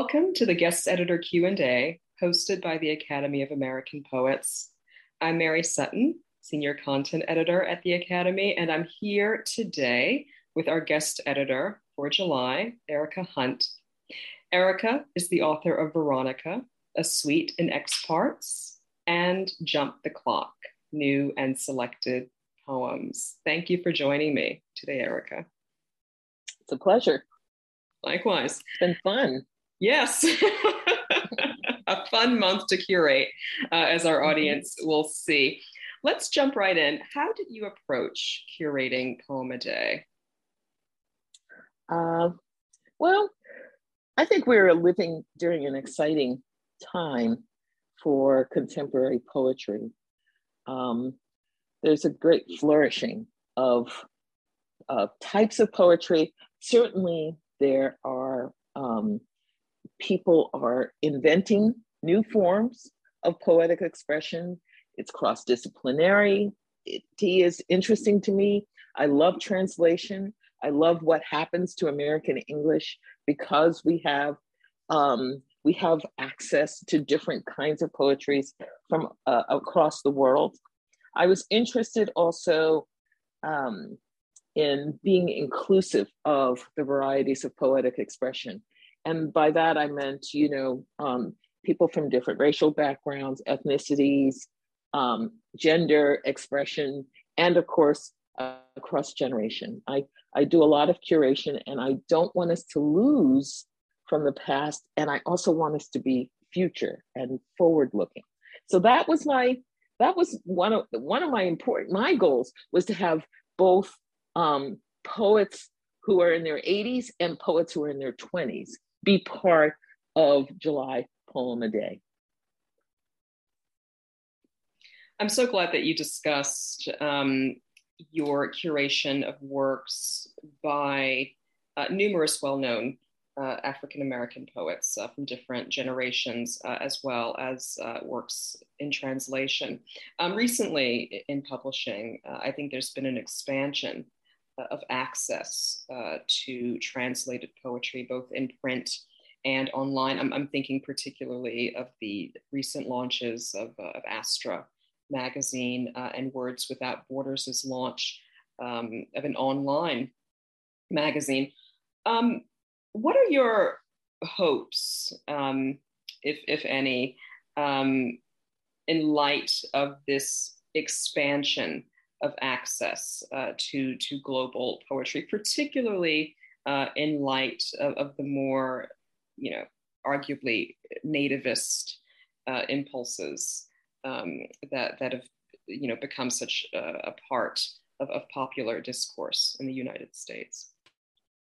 Welcome to the guest editor Q&A hosted by the Academy of American Poets. I'm Mary Sutton, senior content editor at the Academy, and I'm here today with our guest editor for July, Erica Hunt. Erica is the author of Veronica, a suite in X parts, and Jump the Clock, new and selected poems. Thank you for joining me today, Erica. It's a pleasure. Likewise. It's been fun. Yes. a fun month to curate, uh, as our mm-hmm. audience will see. Let's jump right in. How did you approach curating Poem a Day? Uh, well, I think we're living during an exciting time for contemporary poetry. Um, there's a great flourishing of uh, types of poetry. Certainly, there are um, people are inventing new forms of poetic expression. It's cross disciplinary. It is interesting to me. I love translation. I love what happens to American English because we have um, we have access to different kinds of poetries from uh, across the world. I was interested also um, in being inclusive of the varieties of poetic expression and by that I meant, you know, um, people from different racial backgrounds, ethnicities, um, gender expression, and of course, uh, across generation. I, I do a lot of curation and I don't want us to lose from the past. And I also want us to be future and forward looking. So that was my, that was one of one of my important, my goals was to have both um, poets who are in their 80s and poets who are in their 20s be part of July Poem a Day. I'm so glad that you discussed um, your curation of works by uh, numerous well known uh, African American poets uh, from different generations, uh, as well as uh, works in translation. Um, recently, in publishing, uh, I think there's been an expansion of access uh, to translated poetry, both in print and online. I'm, I'm thinking particularly of the recent launches of, uh, of Astra magazine uh, and Words Without Borders' launch um, of an online magazine. Um, what are your hopes, um, if, if any, um, in light of this expansion of access uh, to to global poetry, particularly uh, in light of, of, the more, you know, arguably nativist uh, impulses um, that that have, you know, become such a, a part of, of, popular discourse in the United States.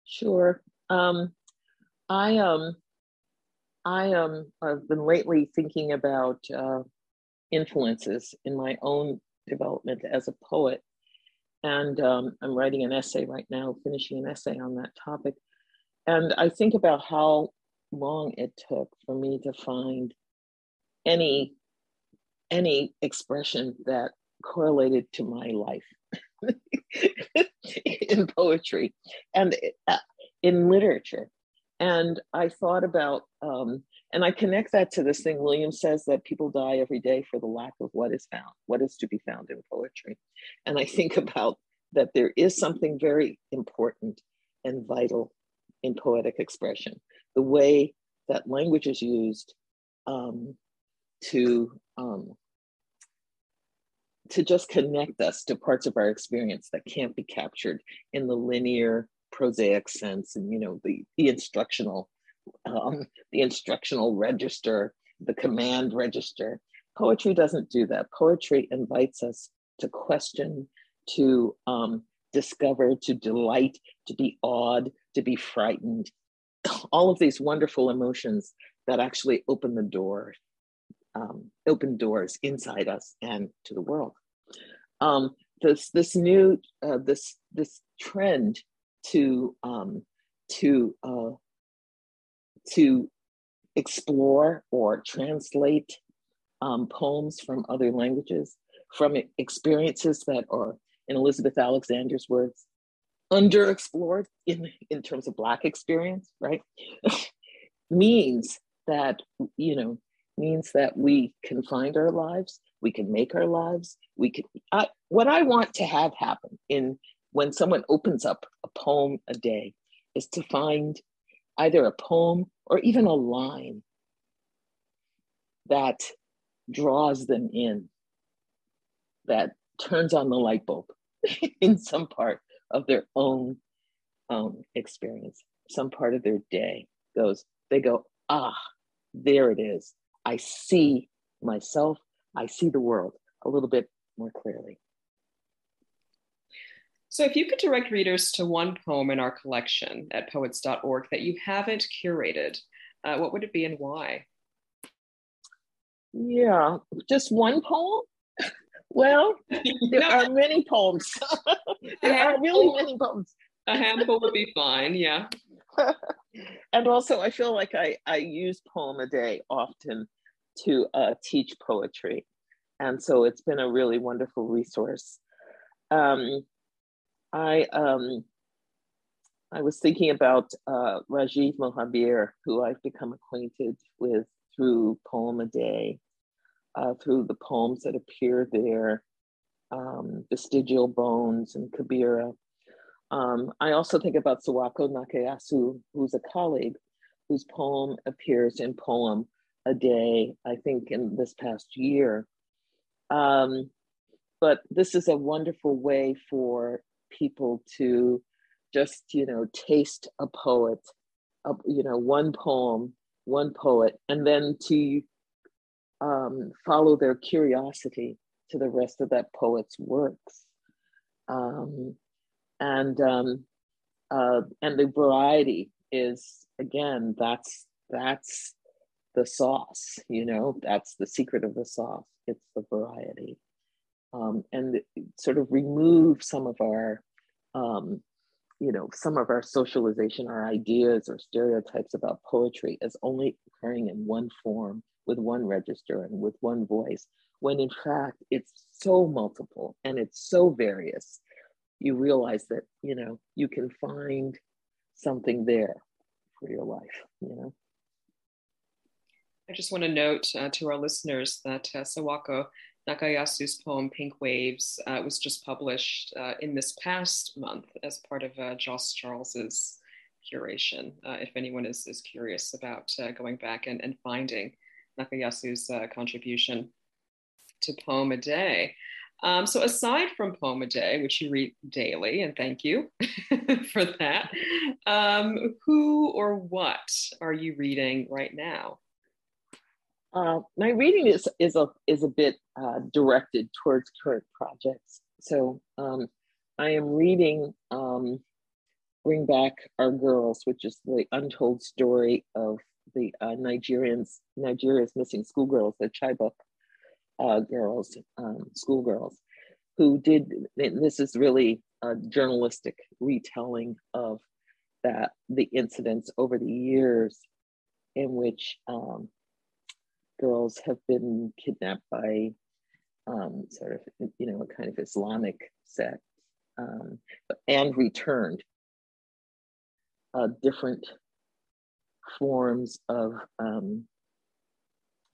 Sure, um, I um, I um, I've been lately thinking about uh, influences in my own development as a poet. And um, I'm writing an essay right now, finishing an essay on that topic. And I think about how long it took for me to find any any expression that correlated to my life in poetry and uh, in literature. And I thought about um, and I connect that to this thing William says that people die every day for the lack of what is found, what is to be found in poetry. And I think about that there is something very important and vital in poetic expression. the way that language is used um, to um, to just connect us to parts of our experience that can't be captured in the linear prosaic sense and you know the, the instructional um, the instructional register the command register. Poetry doesn't do that. Poetry invites us to question to um, discover to delight to be awed to be frightened. All of these wonderful emotions that actually open the door um, open doors inside us and to the world. Um, this this new uh, this this trend to um, to uh, to explore or translate um, poems from other languages, from experiences that are, in Elizabeth Alexander's words, underexplored in, in terms of Black experience, right? means that, you know, means that we can find our lives, we can make our lives, we can, I, what I want to have happen in when someone opens up a poem a day is to find either a poem or even a line that draws them in, that turns on the light bulb in some part of their own um, experience, some part of their day goes, they go, ah, there it is. I see myself, I see the world a little bit more clearly. So, if you could direct readers to one poem in our collection at poets.org that you haven't curated, uh, what would it be and why? Yeah, just one poem? Well, there no. are many poems. there are really many poems. A handful would be fine, yeah. and also, I feel like I, I use Poem a Day often to uh, teach poetry. And so it's been a really wonderful resource. Um, I um, I was thinking about uh, Rajiv Mohabir, who I've become acquainted with through Poem a Day, uh, through the poems that appear there, um, Vestigial Bones and Kabira. Um, I also think about Sawako Nakayasu, who's a colleague, whose poem appears in Poem a Day, I think in this past year. Um, but this is a wonderful way for people to just you know taste a poet a, you know one poem one poet and then to um, follow their curiosity to the rest of that poet's works. Um, and um, uh, and the variety is again that's that's the sauce you know that's the secret of the sauce. It's the variety um, and sort of remove some of our, um, you know, some of our socialization, our ideas or stereotypes about poetry as only occurring in one form with one register and with one voice, when in fact it's so multiple and it's so various. You realize that, you know, you can find something there for your life, you know. I just want to note uh, to our listeners that uh, Sawako Nakayasu's poem Pink Waves uh, was just published uh, in this past month as part of uh, Jos Charles's curation. Uh, if anyone is, is curious about uh, going back and, and finding Nakayasu's uh, contribution to Poem a Day. Um, so aside from Poem a Day, which you read daily, and thank you for that, um, who or what are you reading right now? Uh, my reading is is a is a bit uh, directed towards current projects. So um, I am reading um, "Bring Back Our Girls," which is the untold story of the uh, Nigerians Nigeria's missing schoolgirls, the Chibok uh, girls, um, schoolgirls, who did. This is really a journalistic retelling of that the incidents over the years in which um, girls have been kidnapped by um, sort of, you know, a kind of Islamic sect um, and returned. Uh, different forms of um,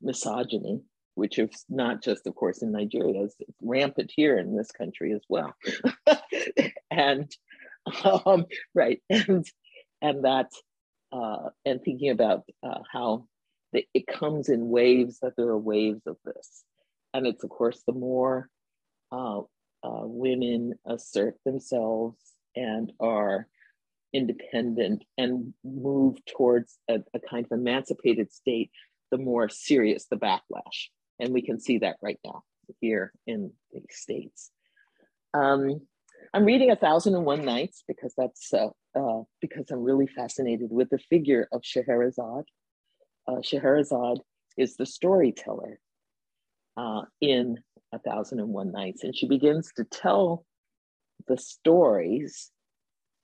misogyny, which is not just, of course, in Nigeria, it's rampant here in this country as well. and um, right, and and that uh, and thinking about uh, how it comes in waves, that there are waves of this. And it's, of course, the more uh, uh women assert themselves and are independent and move towards a, a kind of emancipated state, the more serious the backlash. And we can see that right now here in the States. Um, I'm reading A Thousand and One Nights because that's uh, uh, because I'm really fascinated with the figure of Scheherazade. Uh, Scheherazade is the storyteller uh, in A Thousand and One Nights, and she begins to tell the stories,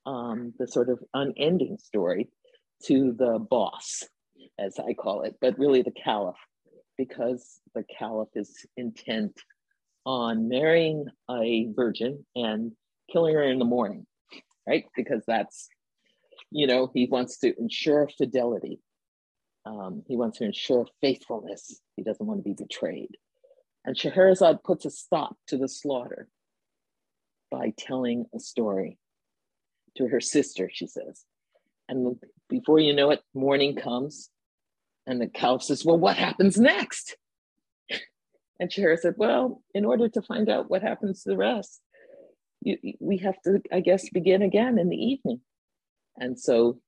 um, the sort of unending story, to the boss, as I call it, but really the caliph, because the caliph is intent on marrying a virgin and killing her in the morning, right? Because that's, you know, he wants to ensure fidelity. Um, he wants to ensure faithfulness. He doesn't want to be betrayed. And Scheherazade puts a stop to the slaughter by telling a story to her sister, she says. And before you know it, morning comes, and the caliph says, Well, what happens next? And Scheherazade said, Well, in order to find out what happens to the rest, you, we have to, I guess, begin again in the evening. And so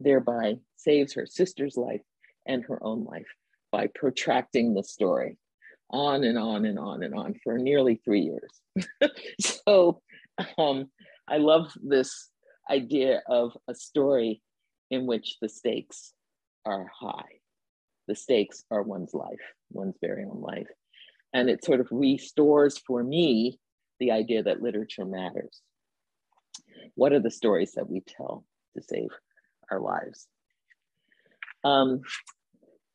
thereby saves her sister's life and her own life by protracting the story on and on and on and on for nearly three years. so um, I love this idea of a story in which the stakes are high. The stakes are one's life, one's very own life. And it sort of restores for me the idea that literature matters. What are the stories that we tell to save our lives? Um,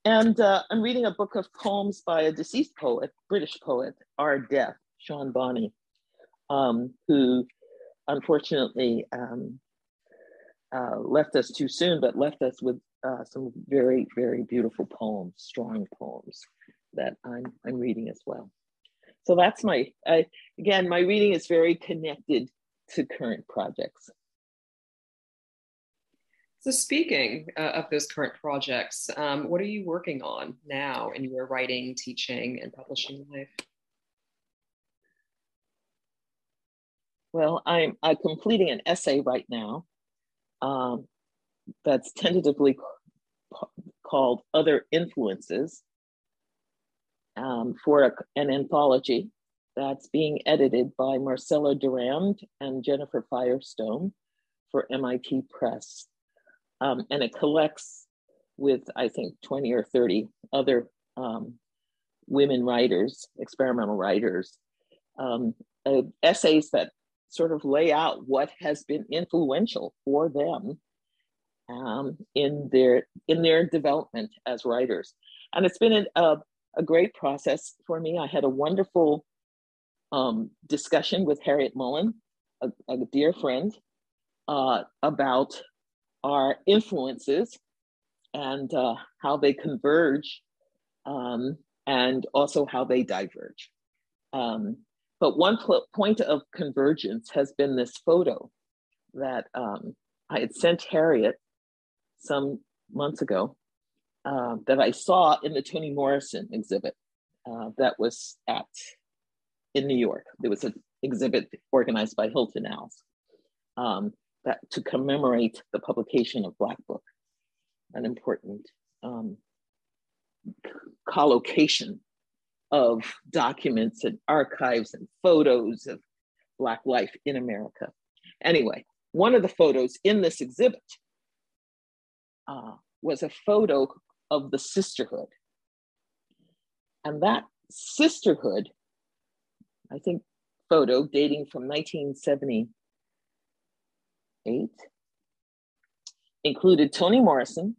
and uh, I'm reading a book of poems by a deceased poet, British poet, R. Death, Sean Bonney, um, who unfortunately um, uh, left us too soon, but left us with uh, some very, very beautiful poems, strong poems that I'm, I'm reading as well so that's my I, again my reading is very connected to current projects so speaking uh, of those current projects um, what are you working on now in your writing teaching and publishing life well i'm, I'm completing an essay right now um, that's tentatively called other influences um, for a, an anthology that's being edited by Marcella Durand and Jennifer Firestone for MIT Press. Um, and it collects with, I think, 20 or 30 other um, women writers, experimental writers, um, uh, essays that sort of lay out what has been influential for them um, in their in their development as writers. And it's been a, a great process for me. I had a wonderful um, discussion with Harryette Mullen, a, a dear friend, uh, about our influences and uh, how they converge um, and also how they diverge. Um, but one pl- point of convergence has been this photo that um, I had sent Harryette some months ago uh, that I saw in the Toni Morrison exhibit uh, that was at in New York. There was an exhibit organized by Hilton Als um, that to commemorate the publication of Black Book, an important um, collocation of documents and archives and photos of Black life in America. Anyway, one of the photos in this exhibit uh, was a photo of the sisterhood. And that sisterhood, I think, photo dating from 1978 included Toni Morrison,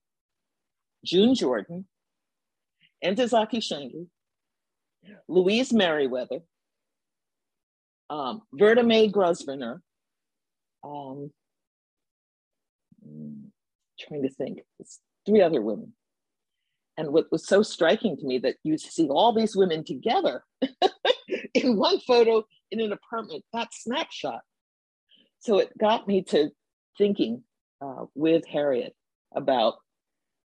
June Jordan, Ntozake Shange, Louise Meriwether, um, Verda Mae Grosvenor, um, hmm, trying to think, three other women and what was so striking to me that you see all these women together in one photo in an apartment, that snapshot. So it got me to thinking uh, with Harryette about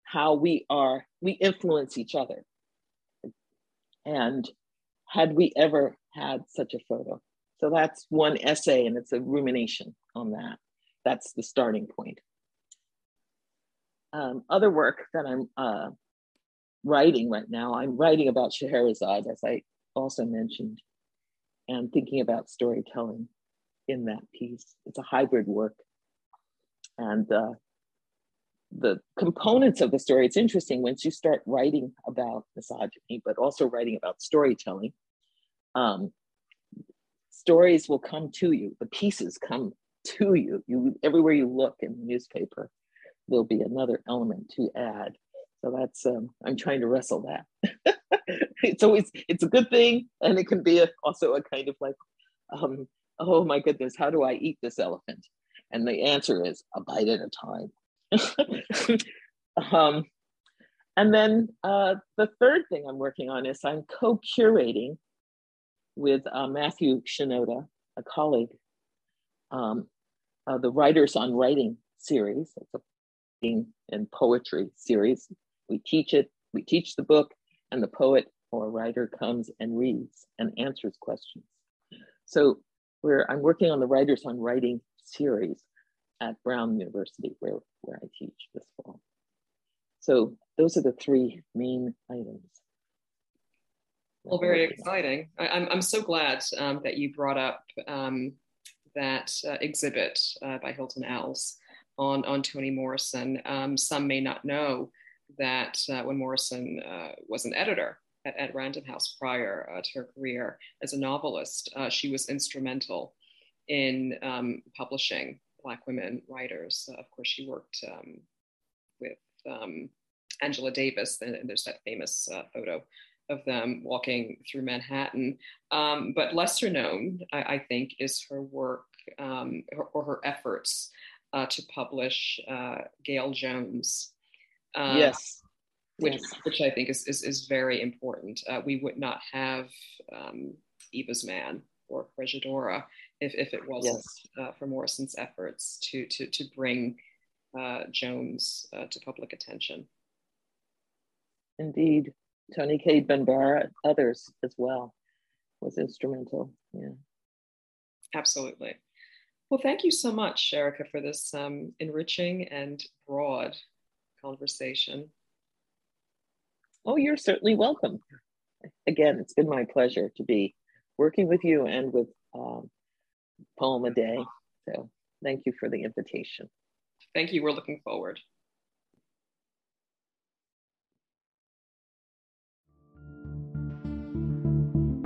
how we are, we influence each other. And had we ever had such a photo? So that's one essay, and it's a rumination on that. That's the starting point. Um, other work that I'm uh, writing right now, I'm writing about Scheherazade, as I also mentioned, and thinking about storytelling in that piece. It's a hybrid work. And uh, the components of the story, it's interesting once you start writing about misogyny, but also writing about storytelling, um, stories will come to you. The pieces come to you. You everywhere you look in the newspaper, there'll be another element to add. So that's um, I'm trying to wrestle that. it's always it's a good thing, and it can be a, also a kind of like, um, oh my goodness, how do I eat this elephant? And the answer is a bite at a time. um, and then uh, the third thing I'm working on is I'm co-curating with uh, Matthew Shenoda, a colleague, um, uh, the Writers on Writing series. It's a and poetry series. We teach it, we teach the book, and the poet or writer comes and reads and answers questions. So we're, I'm working on the Writers on Writing series at Brown University, where, where I teach this fall. So those are the three main items. Well, very exciting. I, am I'm, I'm so glad um, that you brought up um, that uh, exhibit uh, by Hilton Als on, on Toni Morrison. Um, some may not know that uh, when Morrison uh, was an editor at, at Random House prior uh, to her career as a novelist, uh, she was instrumental in um, publishing Black women writers. of course, she worked um, with um, Angela Davis, and, and, there's that famous photo of them walking through Manhattan. Um, but lesser known, I, I, think, is her work um, or, her efforts uh, to publish uh, Gayl Jones. Uh, yes. Which, yes. which I think is, is, is very important. Uh, we would not have um, Eva's Man or Corregidora if, if it wasn't yes. Uh, for Morrison's efforts to, to, to bring uh, Jones to public attention. Indeed. Toni Cade Bambara, others as well, was instrumental. Yeah. Absolutely. Well, thank you so much, Erica, for this um, enriching and broad conversation. Oh, you're certainly welcome. Again, it's been my pleasure to be working with you and with um, Poem a Day. So thank you for the invitation. Thank you. We're looking forward.